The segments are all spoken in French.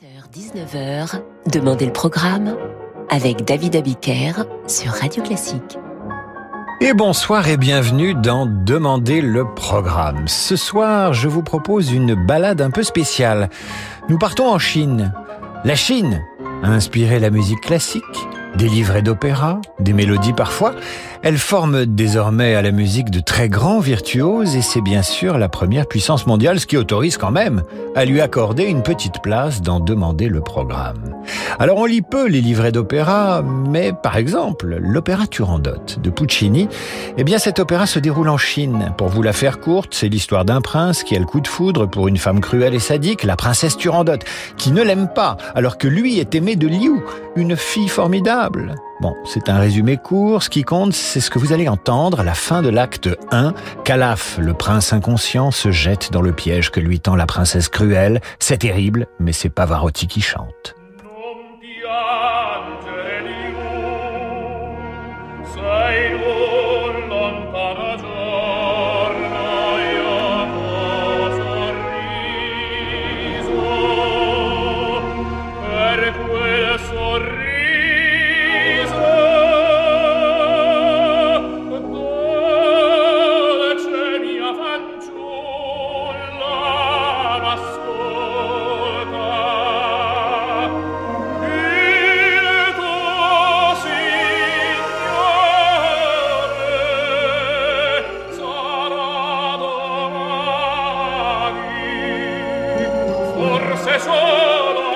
18h-19h, Demandez le programme avec David Abiker sur Radio Classique. Et bonsoir et bienvenue dans Demandez le programme. Ce soir, je vous propose une balade un peu spéciale. Nous partons en Chine. La Chine a inspiré la musique classique, des livrets d'opéra, des mélodies parfois. Elle forme désormais à la musique de très grands virtuoses et c'est bien sûr la première puissance mondiale, ce qui autorise quand même à lui accorder une petite place dans demander le programme. Alors on lit peu les livrets d'opéra, mais par exemple l'opéra Turandot de Puccini, eh bien cet opéra se déroule en Chine. Pour vous la faire courte, c'est l'histoire d'un prince qui a le coup de foudre pour une femme cruelle et sadique, la princesse Turandot, qui ne l'aime pas, alors que lui est aimé de Liu, une fille formidable. Bon, c'est un résumé court. Ce qui compte, c'est ce que vous allez entendre à la fin de l'acte 1. Calaf, le prince inconscient, se jette dans le piège que lui tend la princesse cruelle. C'est terrible, mais c'est Pavarotti qui chante. se solo.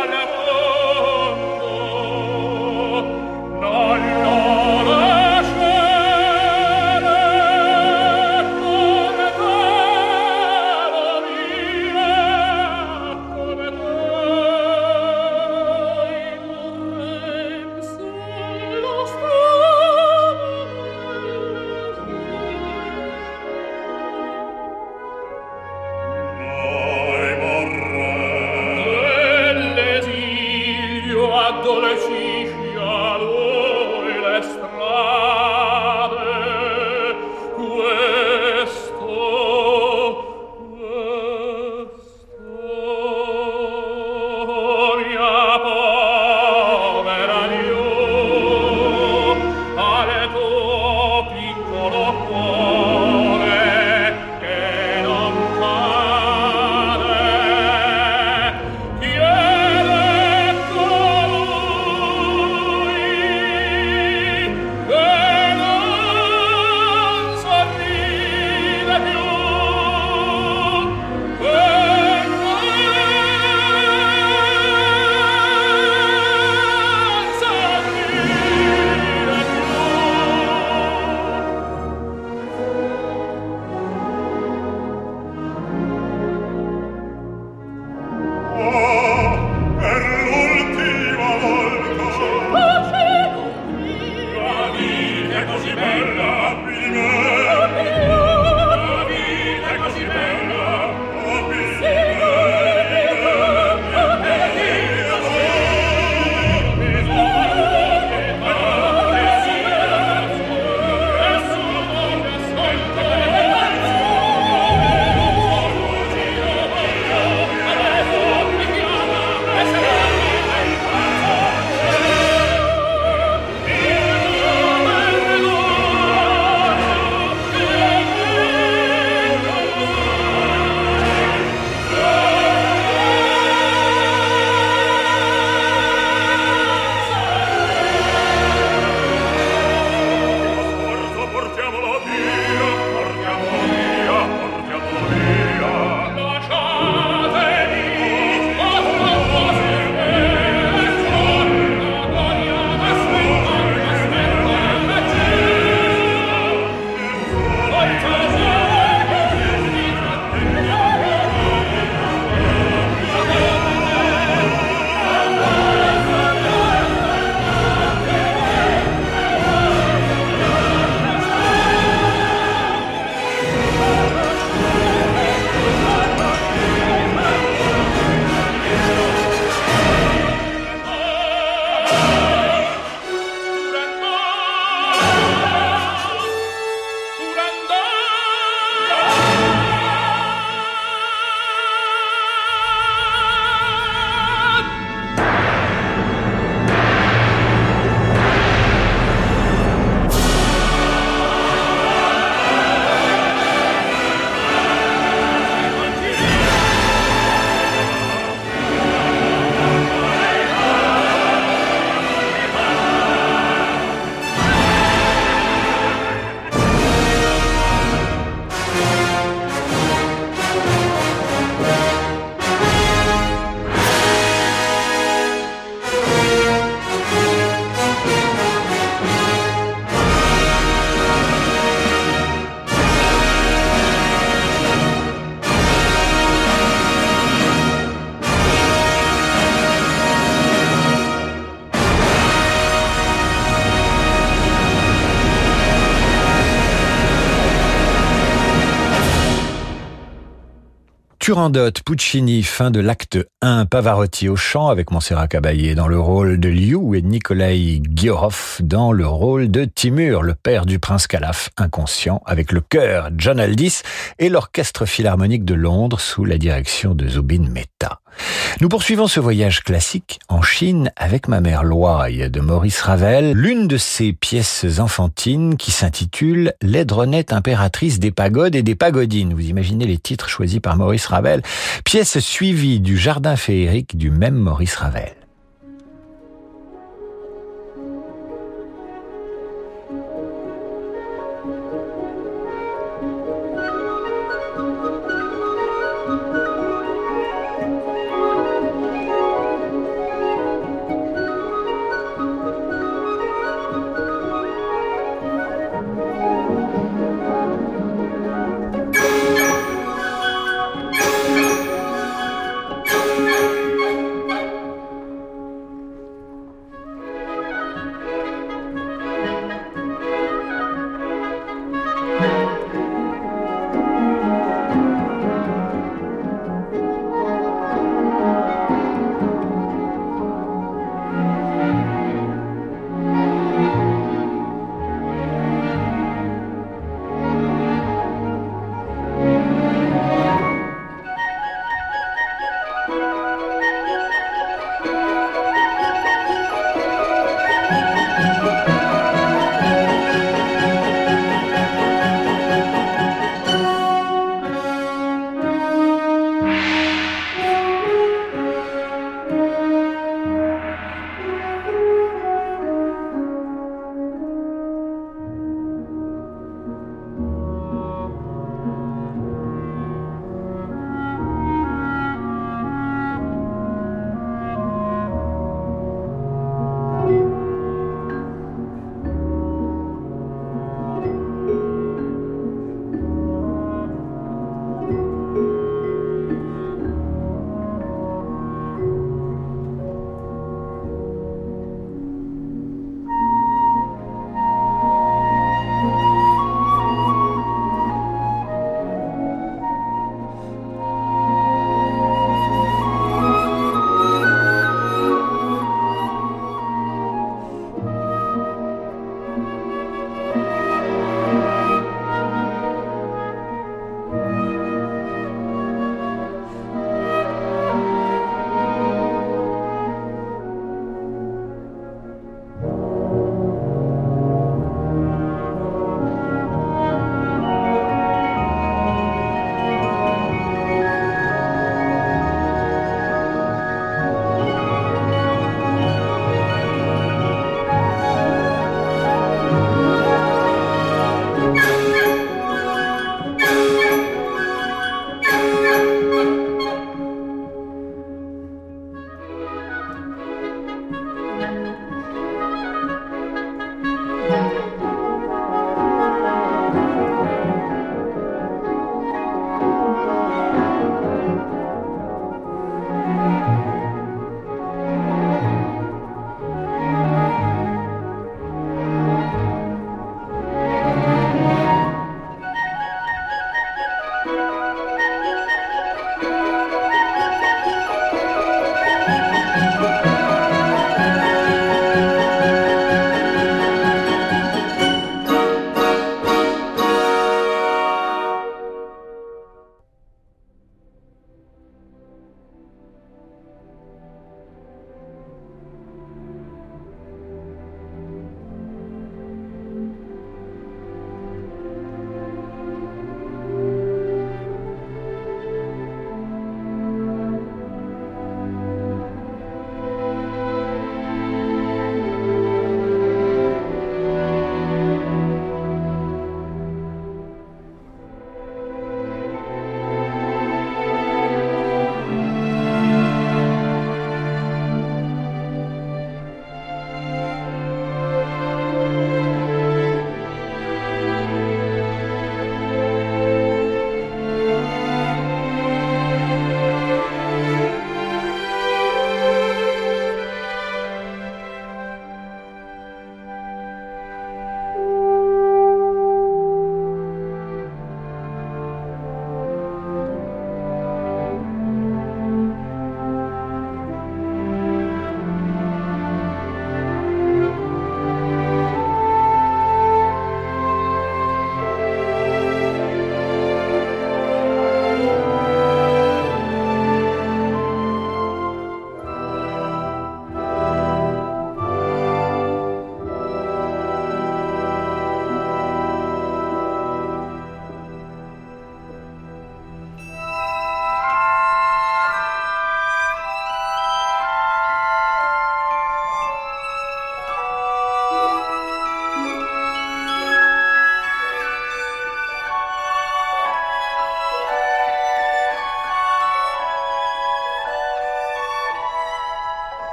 Turandot, Puccini, fin de l'acte 1, Pavarotti au chant avec Montserrat Caballé dans le rôle de Liu et Nikolai Giorov dans le rôle de Timur, le père du prince Calaf, inconscient, avec le chœur John Aldis et l'orchestre philharmonique de Londres sous la direction de Zubin Mehta. Nous poursuivons ce voyage classique en Chine avec ma mère Loye de Maurice Ravel, l'une de ses pièces enfantines qui s'intitule L'aidronette impératrice des pagodes et des pagodines. Vous imaginez les titres choisis par Maurice Ravel, pièce suivie du jardin féerique du même Maurice Ravel.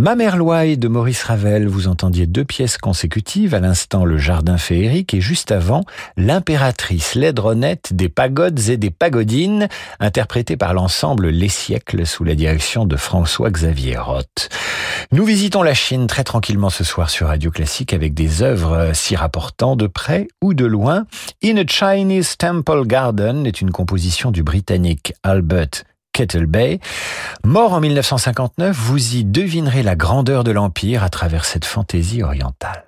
Ma mère Loy de Maurice Ravel, vous entendiez deux pièces consécutives, à l'instant le jardin féerique et juste avant l'impératrice laidronette des pagodes et des pagodines, interprétée par l'ensemble Les siècles sous la direction de François-Xavier Roth. Nous visitons la Chine très tranquillement ce soir sur Radio Classique avec des œuvres s'y rapportant de près ou de loin. In a Chinese Temple Garden est une composition du britannique Albert Kettle Bay. Mort en 1959, vous y devinerez la grandeur de l'Empire à travers cette fantaisie orientale.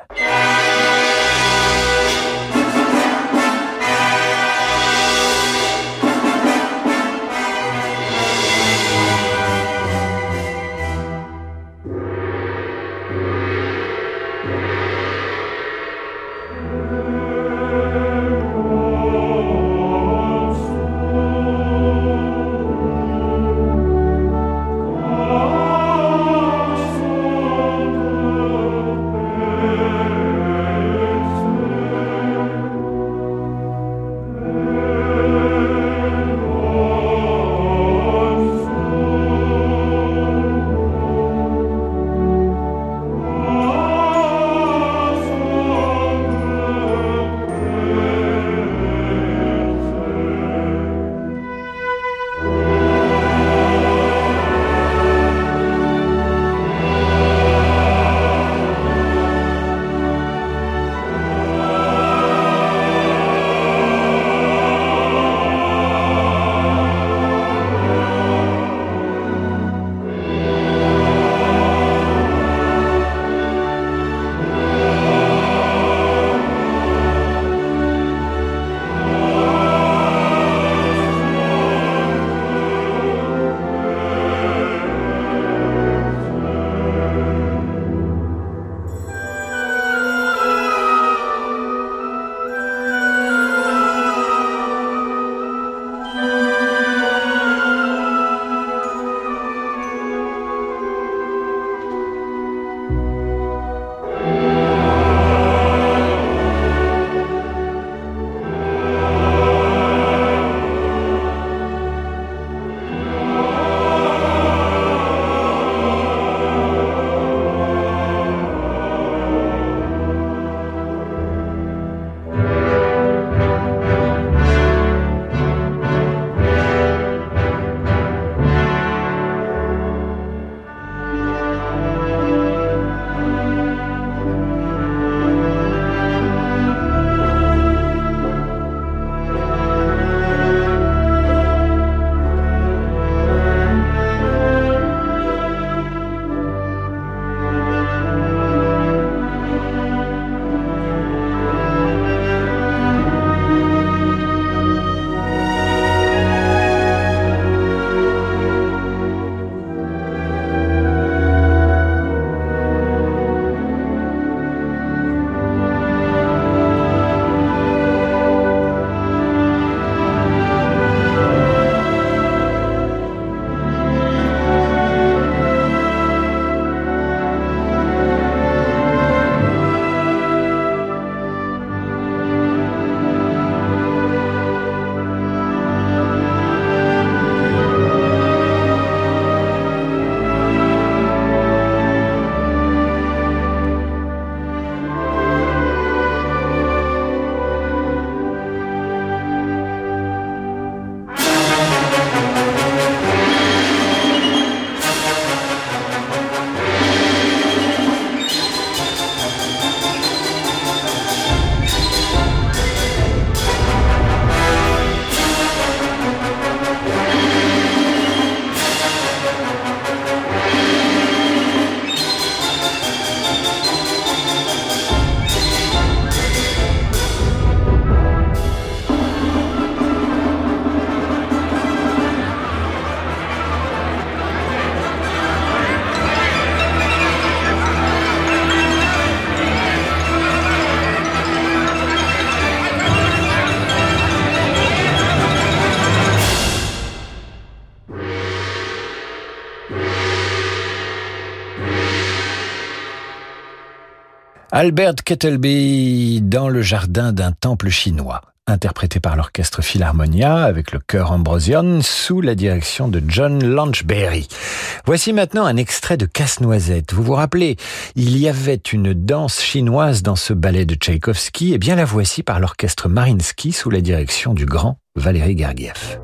Albert Kettleby dans le jardin d'un temple chinois. interprété par l'orchestre Philharmonia avec le chœur Ambrosian sous la direction de John Lanchberry. Voici maintenant un extrait de Casse-Noisette. Vous vous rappelez, il y avait une danse chinoise dans ce ballet de Tchaïkovski, et bien la voici par l'orchestre Marinsky sous la direction du grand Valéry Gergiev.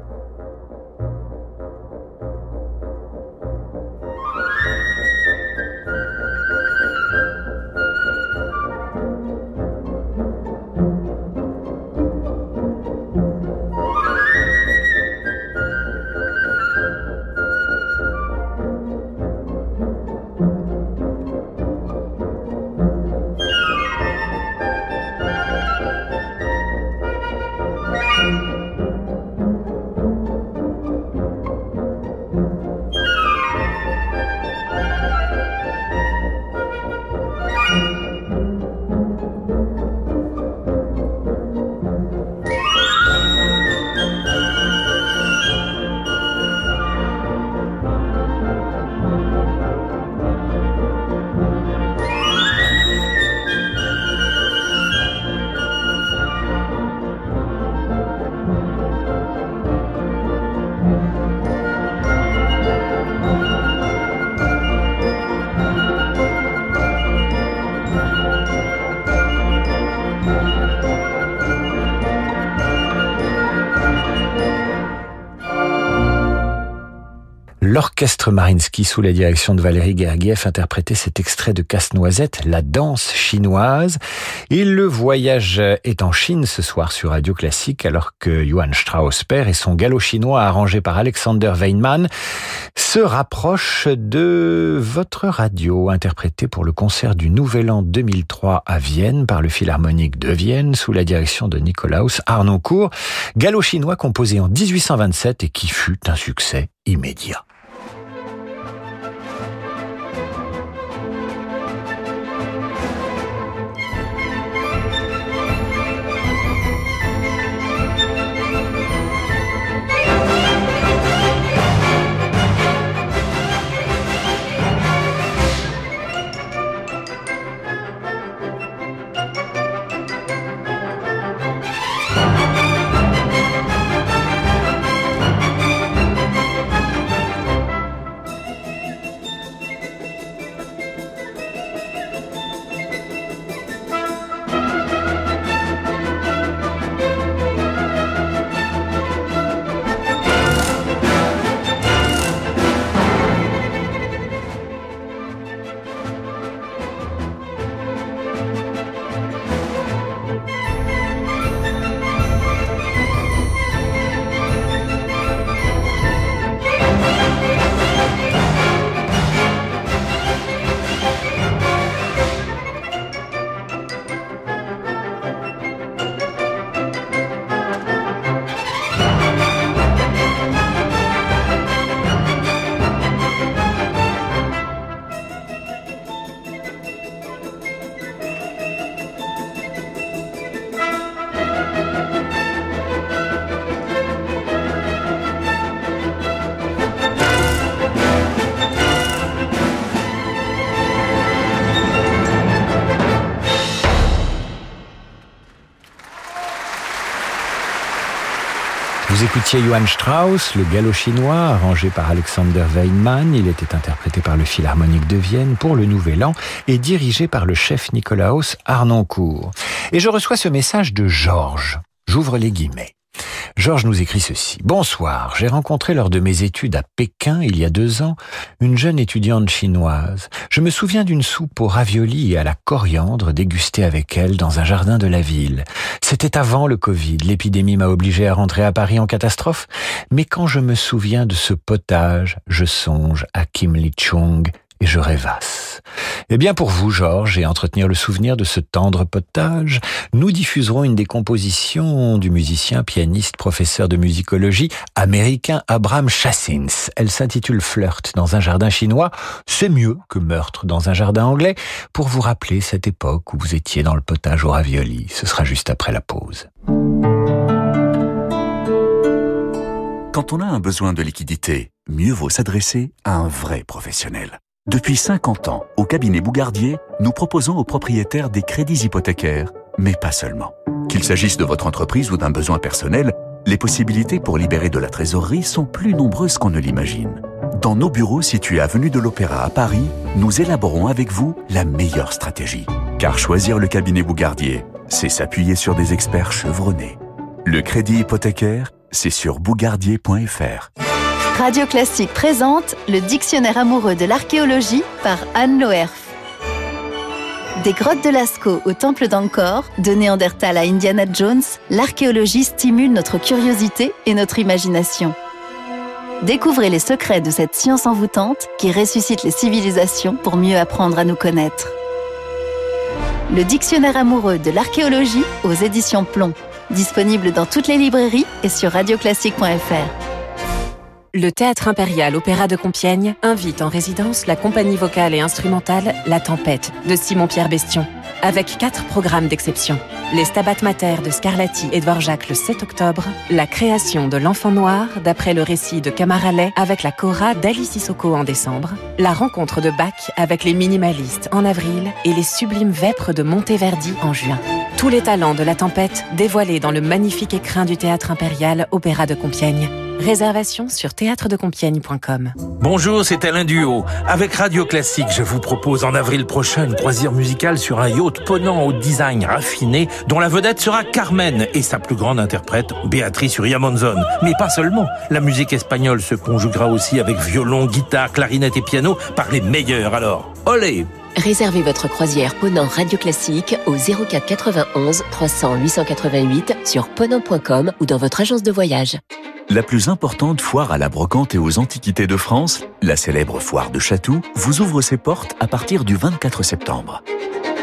Marinsky sous la direction de Valérie Gergiev interprétait cet extrait de Casse-Noisette, la danse chinoise. Et le voyage est en Chine ce soir sur Radio Classique alors que Johann Strauss père et son galop chinois arrangé par Alexander Weinmann se rapprochent de votre radio interprété pour le concert du Nouvel An 2003 à Vienne par le Philharmonique de Vienne sous la direction de Nikolaus Arnoncourt. Galop chinois composé en 1827 et qui fut un succès immédiat. Écoutiez Johann Strauss, le galop chinois, arrangé par Alexander Weinmann. Il était interprété par le Philharmonique de Vienne pour le Nouvel An et dirigé par le chef Nicolaus Arnoncourt. Et je reçois ce message de Georges. J'ouvre les guillemets. Georges nous écrit ceci. Bonsoir, j'ai rencontré lors de mes études à Pékin il y a deux ans une jeune étudiante chinoise. Je me souviens d'une soupe aux raviolis et à la coriandre dégustée avec elle dans un jardin de la ville. C'était avant le Covid, l'épidémie m'a obligé à rentrer à Paris en catastrophe, mais quand je me souviens de ce potage, je songe à Kim Li-chung et je rêvasse. Eh bien pour vous, Georges, et entretenir le souvenir de ce tendre potage, nous diffuserons une des compositions du musicien, pianiste, professeur de musicologie américain Abraham Chassins. Elle s'intitule Flirt dans un jardin chinois. C'est mieux que Meurtre dans un jardin anglais pour vous rappeler cette époque où vous étiez dans le potage au ravioli. Ce sera juste après la pause. Quand on a un besoin de liquidité, mieux vaut s'adresser à un vrai professionnel. Depuis 50 ans, au cabinet Bougardier, nous proposons aux propriétaires des crédits hypothécaires, mais pas seulement. Qu'il s'agisse de votre entreprise ou d'un besoin personnel, les possibilités pour libérer de la trésorerie sont plus nombreuses qu'on ne l'imagine. Dans nos bureaux situés avenue de l'Opéra à Paris, nous élaborons avec vous la meilleure stratégie. Car choisir le cabinet Bougardier, c'est s'appuyer sur des experts chevronnés. Le crédit hypothécaire, c'est sur bougardier.fr. Radio Classique présente le dictionnaire amoureux de l'archéologie par Anne Loerf. Des grottes de Lascaux au temple d'Angkor, de Néandertal à Indiana Jones, l'archéologie stimule notre curiosité et notre imagination. Découvrez les secrets de cette science envoûtante qui ressuscite les civilisations pour mieux apprendre à nous connaître. Le dictionnaire amoureux de l'archéologie aux éditions Plomb, disponible dans toutes les librairies et sur radioclassique.fr. Le Théâtre Impérial Opéra de Compiègne invite en résidence la compagnie vocale et instrumentale La Tempête de Simon-Pierre Bestion, avec quatre programmes d'exception. Les Stabat Mater de Scarlatti et Dvorak le 7 octobre, la création de l'Enfant Noir d'après le récit de Camaralais avec la Cora d'Alice Sissoko en décembre, la rencontre de Bach avec les minimalistes en avril et les sublimes Vêpres de Monteverdi en juin. Tous les talents de La Tempête dévoilés dans le magnifique écrin du Théâtre Impérial Opéra de Compiègne. Réservation sur théâtredecompiègne.com. Bonjour, c'est Alain Duo. Avec Radio Classique, je vous propose en avril prochain une croisière musicale sur un yacht ponant au design raffiné, dont la vedette sera Carmen et sa plus grande interprète, Béatrice Uriamonzon. Mais pas seulement. La musique espagnole se conjuguera aussi avec violon, guitare, clarinette et piano par les meilleurs. Alors, olé Réservez votre croisière Ponant Radio Classique au 04 91 300 888 sur ponant.com ou dans votre agence de voyage. La plus importante foire à la brocante et aux antiquités de France, la célèbre foire de Chatou, vous ouvre ses portes à partir du 24 septembre.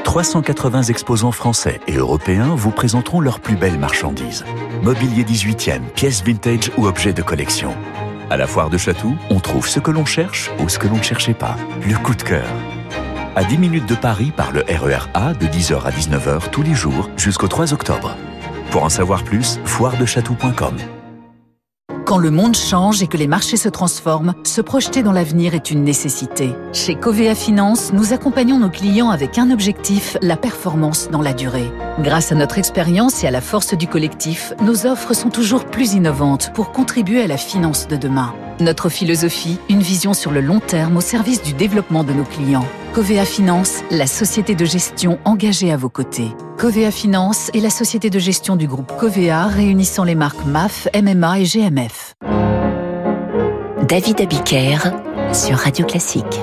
380 exposants français et européens vous présenteront leurs plus belles marchandises. Mobilier 18e, pièces vintage ou objets de collection. À la foire de Chatou, on trouve ce que l'on cherche ou ce que l'on ne cherchait pas. Le coup de cœur à 10 minutes de Paris par le RER A de 10h à 19h tous les jours jusqu'au 3 octobre. Pour en savoir plus, foiredechatou.com. Quand le monde change et que les marchés se transforment, se projeter dans l'avenir est une nécessité. Chez Covea Finance, nous accompagnons nos clients avec un objectif, la performance dans la durée. Grâce à notre expérience et à la force du collectif, nos offres sont toujours plus innovantes pour contribuer à la finance de demain. Notre philosophie, une vision sur le long terme au service du développement de nos clients. Covea Finance, la société de gestion engagée à vos côtés. Covea Finance est la société de gestion du groupe Covea réunissant les marques MAF, MMA et GMF. David Abiker sur Radio Classique.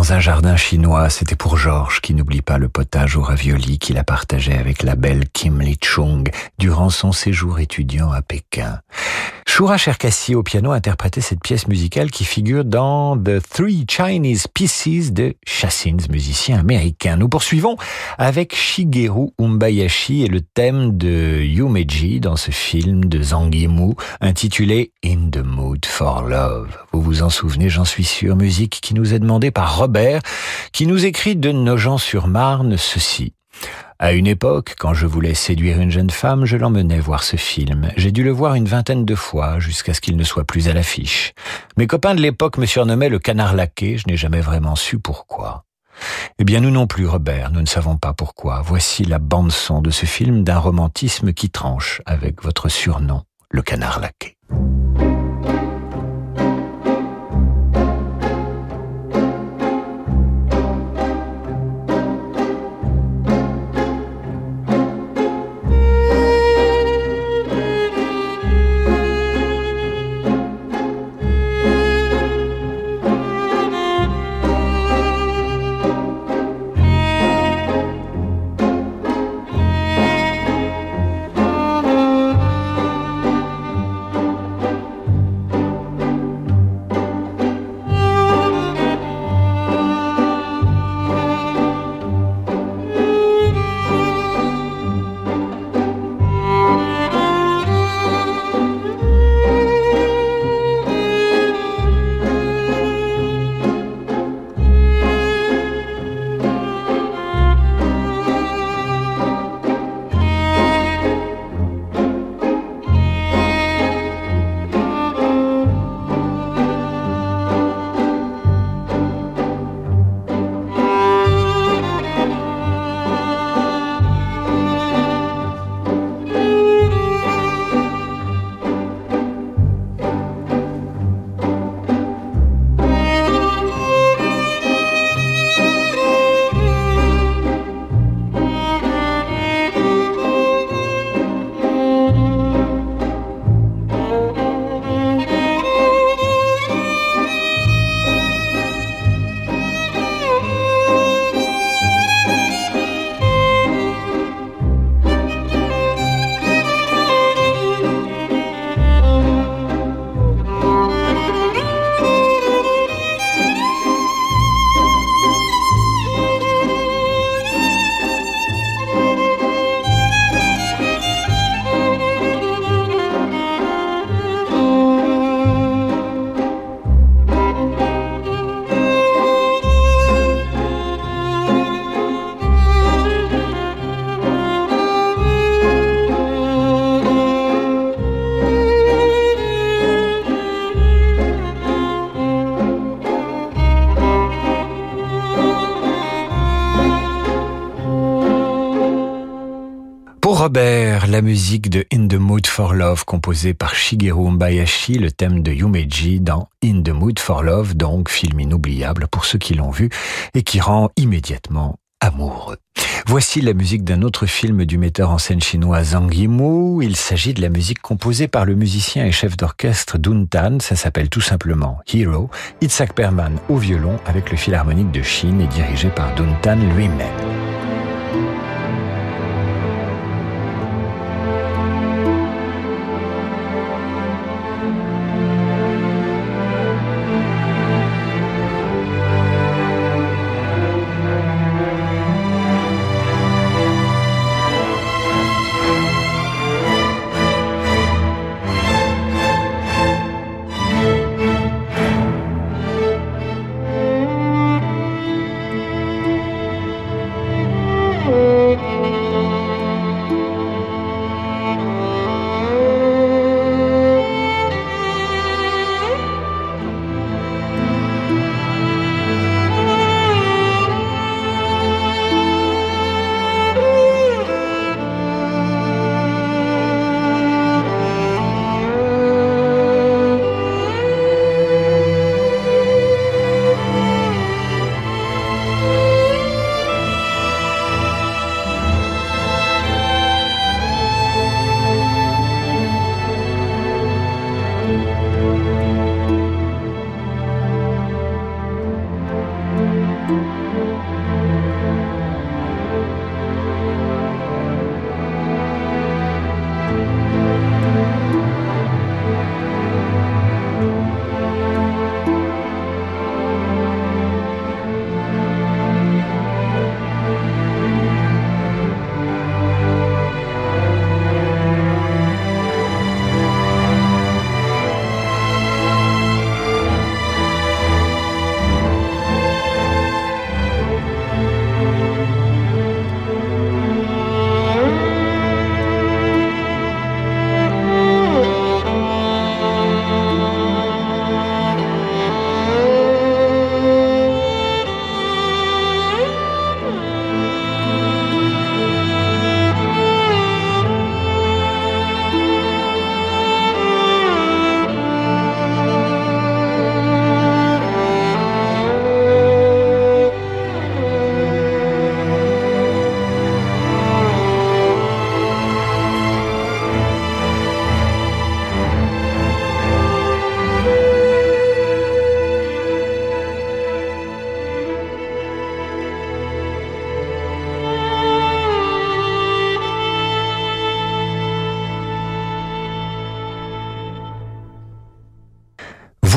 Dans un jardin chinois, c'était pour Georges qui n'oublie pas le potage au ravioli qu'il a partagé avec la belle Kim Li-chung durant son séjour étudiant à Pékin. Shura Cherkassi au piano interprétait cette pièce musicale qui figure dans The Three Chinese Pieces de Chassins, musicien américain. Nous poursuivons avec Shigeru Umbayashi et le thème de Yumeji dans ce film de Zhang Yimou intitulé In the Mood for Love. Vous vous en souvenez, j'en suis sûr, musique qui nous est demandée par Robert, qui nous écrit de Nogent-sur-Marne ceci. À une époque, quand je voulais séduire une jeune femme, je l'emmenais voir ce film. J'ai dû le voir une vingtaine de fois, jusqu'à ce qu'il ne soit plus à l'affiche. Mes copains de l'époque me surnommaient le canard laqué, je n'ai jamais vraiment su pourquoi. Eh bien, nous non plus, Robert, nous ne savons pas pourquoi. Voici la bande-son de ce film d'un romantisme qui tranche avec votre surnom, le canard laqué. Robert, la musique de In the Mood for Love composée par Shigeru Mbayashi, le thème de Yumeji dans In the Mood for Love, donc film inoubliable pour ceux qui l'ont vu et qui rend immédiatement amoureux. Voici la musique d'un autre film du metteur en scène chinois Zhang Yimou. Il s'agit de la musique composée par le musicien et chef d'orchestre Dun Tan. Ça s'appelle tout simplement Hero. Itzhak Perman au violon avec le Philharmonique de Chine et dirigé par Dun Tan lui-même.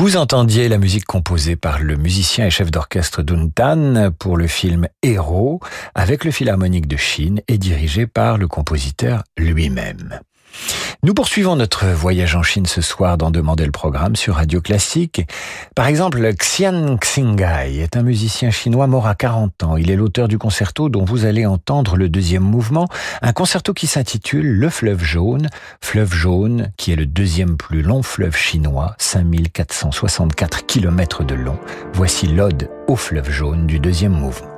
Vous entendiez la musique composée par le musicien et chef d'orchestre Duntan pour le film Héros avec le Philharmonique de Chine et dirigé par le compositeur lui-même. Nous poursuivons notre voyage en Chine ce soir dans Demander le programme sur Radio Classique. Par exemple, Xian Xingai est un musicien chinois mort à 40 ans. Il est l'auteur du concerto dont vous allez entendre le deuxième mouvement, un concerto qui s'intitule Le fleuve jaune, fleuve jaune qui est le deuxième plus long fleuve chinois, 5464 km de long. Voici l'ode au fleuve jaune du deuxième mouvement.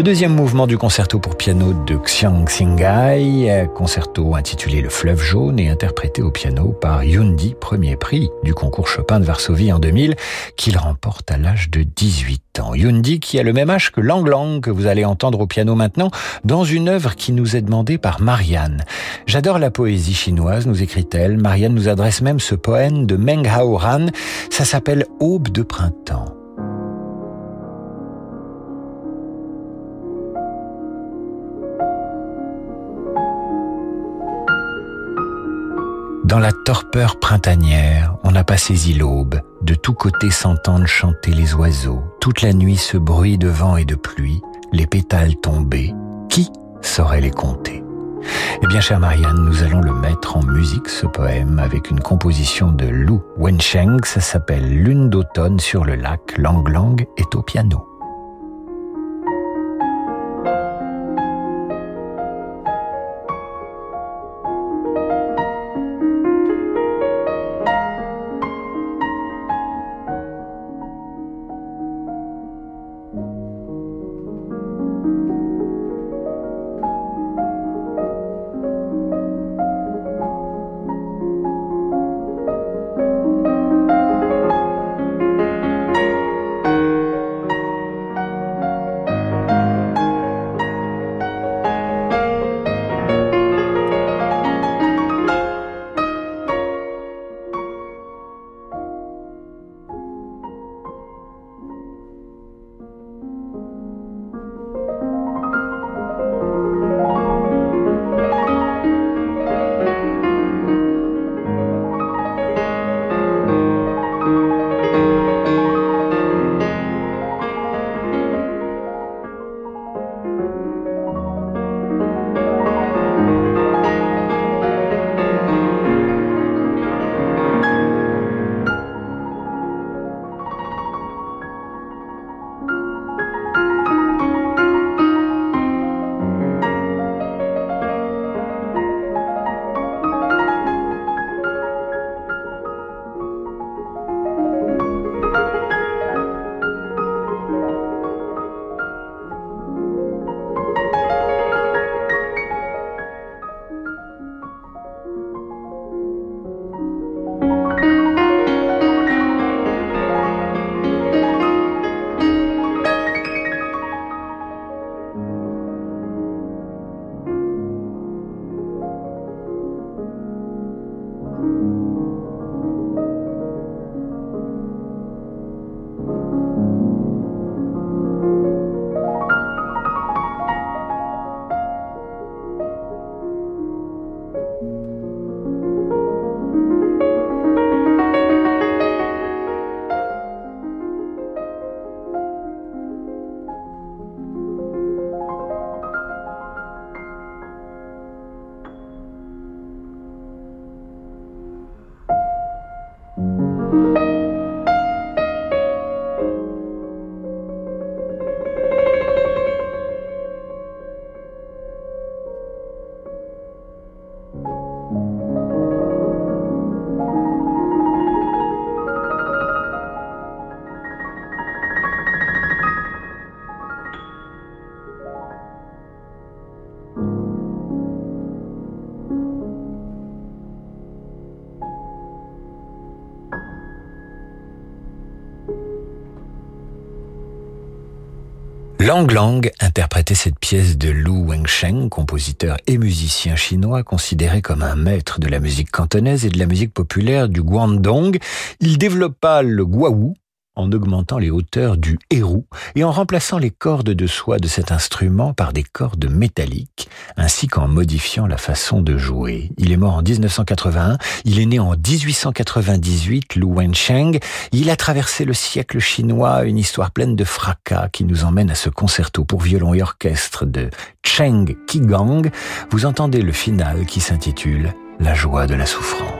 Le deuxième mouvement du concerto pour piano de Xiang Xingai, concerto intitulé Le fleuve jaune et interprété au piano par Yundi, premier prix du concours Chopin de Varsovie en 2000, qu'il remporte à l'âge de 18 ans. Yundi qui a le même âge que Lang Lang que vous allez entendre au piano maintenant dans une œuvre qui nous est demandée par Marianne. J'adore la poésie chinoise, nous écrit-elle. Marianne nous adresse même ce poème de Meng Hao. Ça s'appelle Aube de printemps. Dans la torpeur printanière, on n'a pas saisi l'aube. De tous côtés s'entendent chanter les oiseaux. Toute la nuit ce bruit de vent et de pluie, les pétales tombés. Qui saurait les compter? Eh bien, chère Marianne, nous allons le mettre en musique, ce poème, avec une composition de Lu Wensheng. Ça s'appelle Lune d'automne sur le lac. Lang Lang est au piano. Lang Lang interprétait cette pièce de Lu Wensheng, compositeur et musicien chinois considéré comme un maître de la musique cantonaise et de la musique populaire du Guangdong. Il développa le guawu, en augmentant les hauteurs du hérou et en remplaçant les cordes de soie de cet instrument par des cordes métalliques, ainsi qu'en modifiant la façon de jouer. Il est mort en 1981, il est né en 1898, Lu Wensheng. Il a traversé le siècle chinois, une histoire pleine de fracas qui nous emmène à ce concerto pour violon et orchestre de Cheng Qigang. Vous entendez le final qui s'intitule La joie de la souffrance.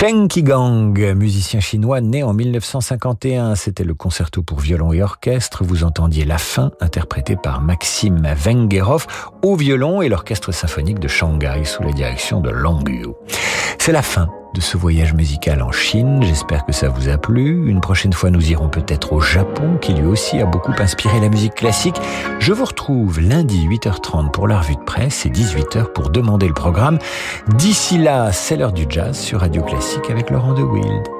Cheng Qigang, musicien chinois né en 1951, c'était le concerto pour violon et orchestre. Vous entendiez La fin, interprétée par Maxime Vengerov au violon et l'orchestre symphonique de Shanghai sous la direction de Long Yu. C'est la fin de ce voyage musical en Chine. J'espère que ça vous a plu. Une prochaine fois, nous irons peut-être au Japon, qui lui aussi a beaucoup inspiré la musique classique. Je vous retrouve lundi 8h30 pour la revue de presse et 18h pour demander le programme. D'ici là, c'est l'heure du jazz sur Radio Classique avec Laurent De Wild.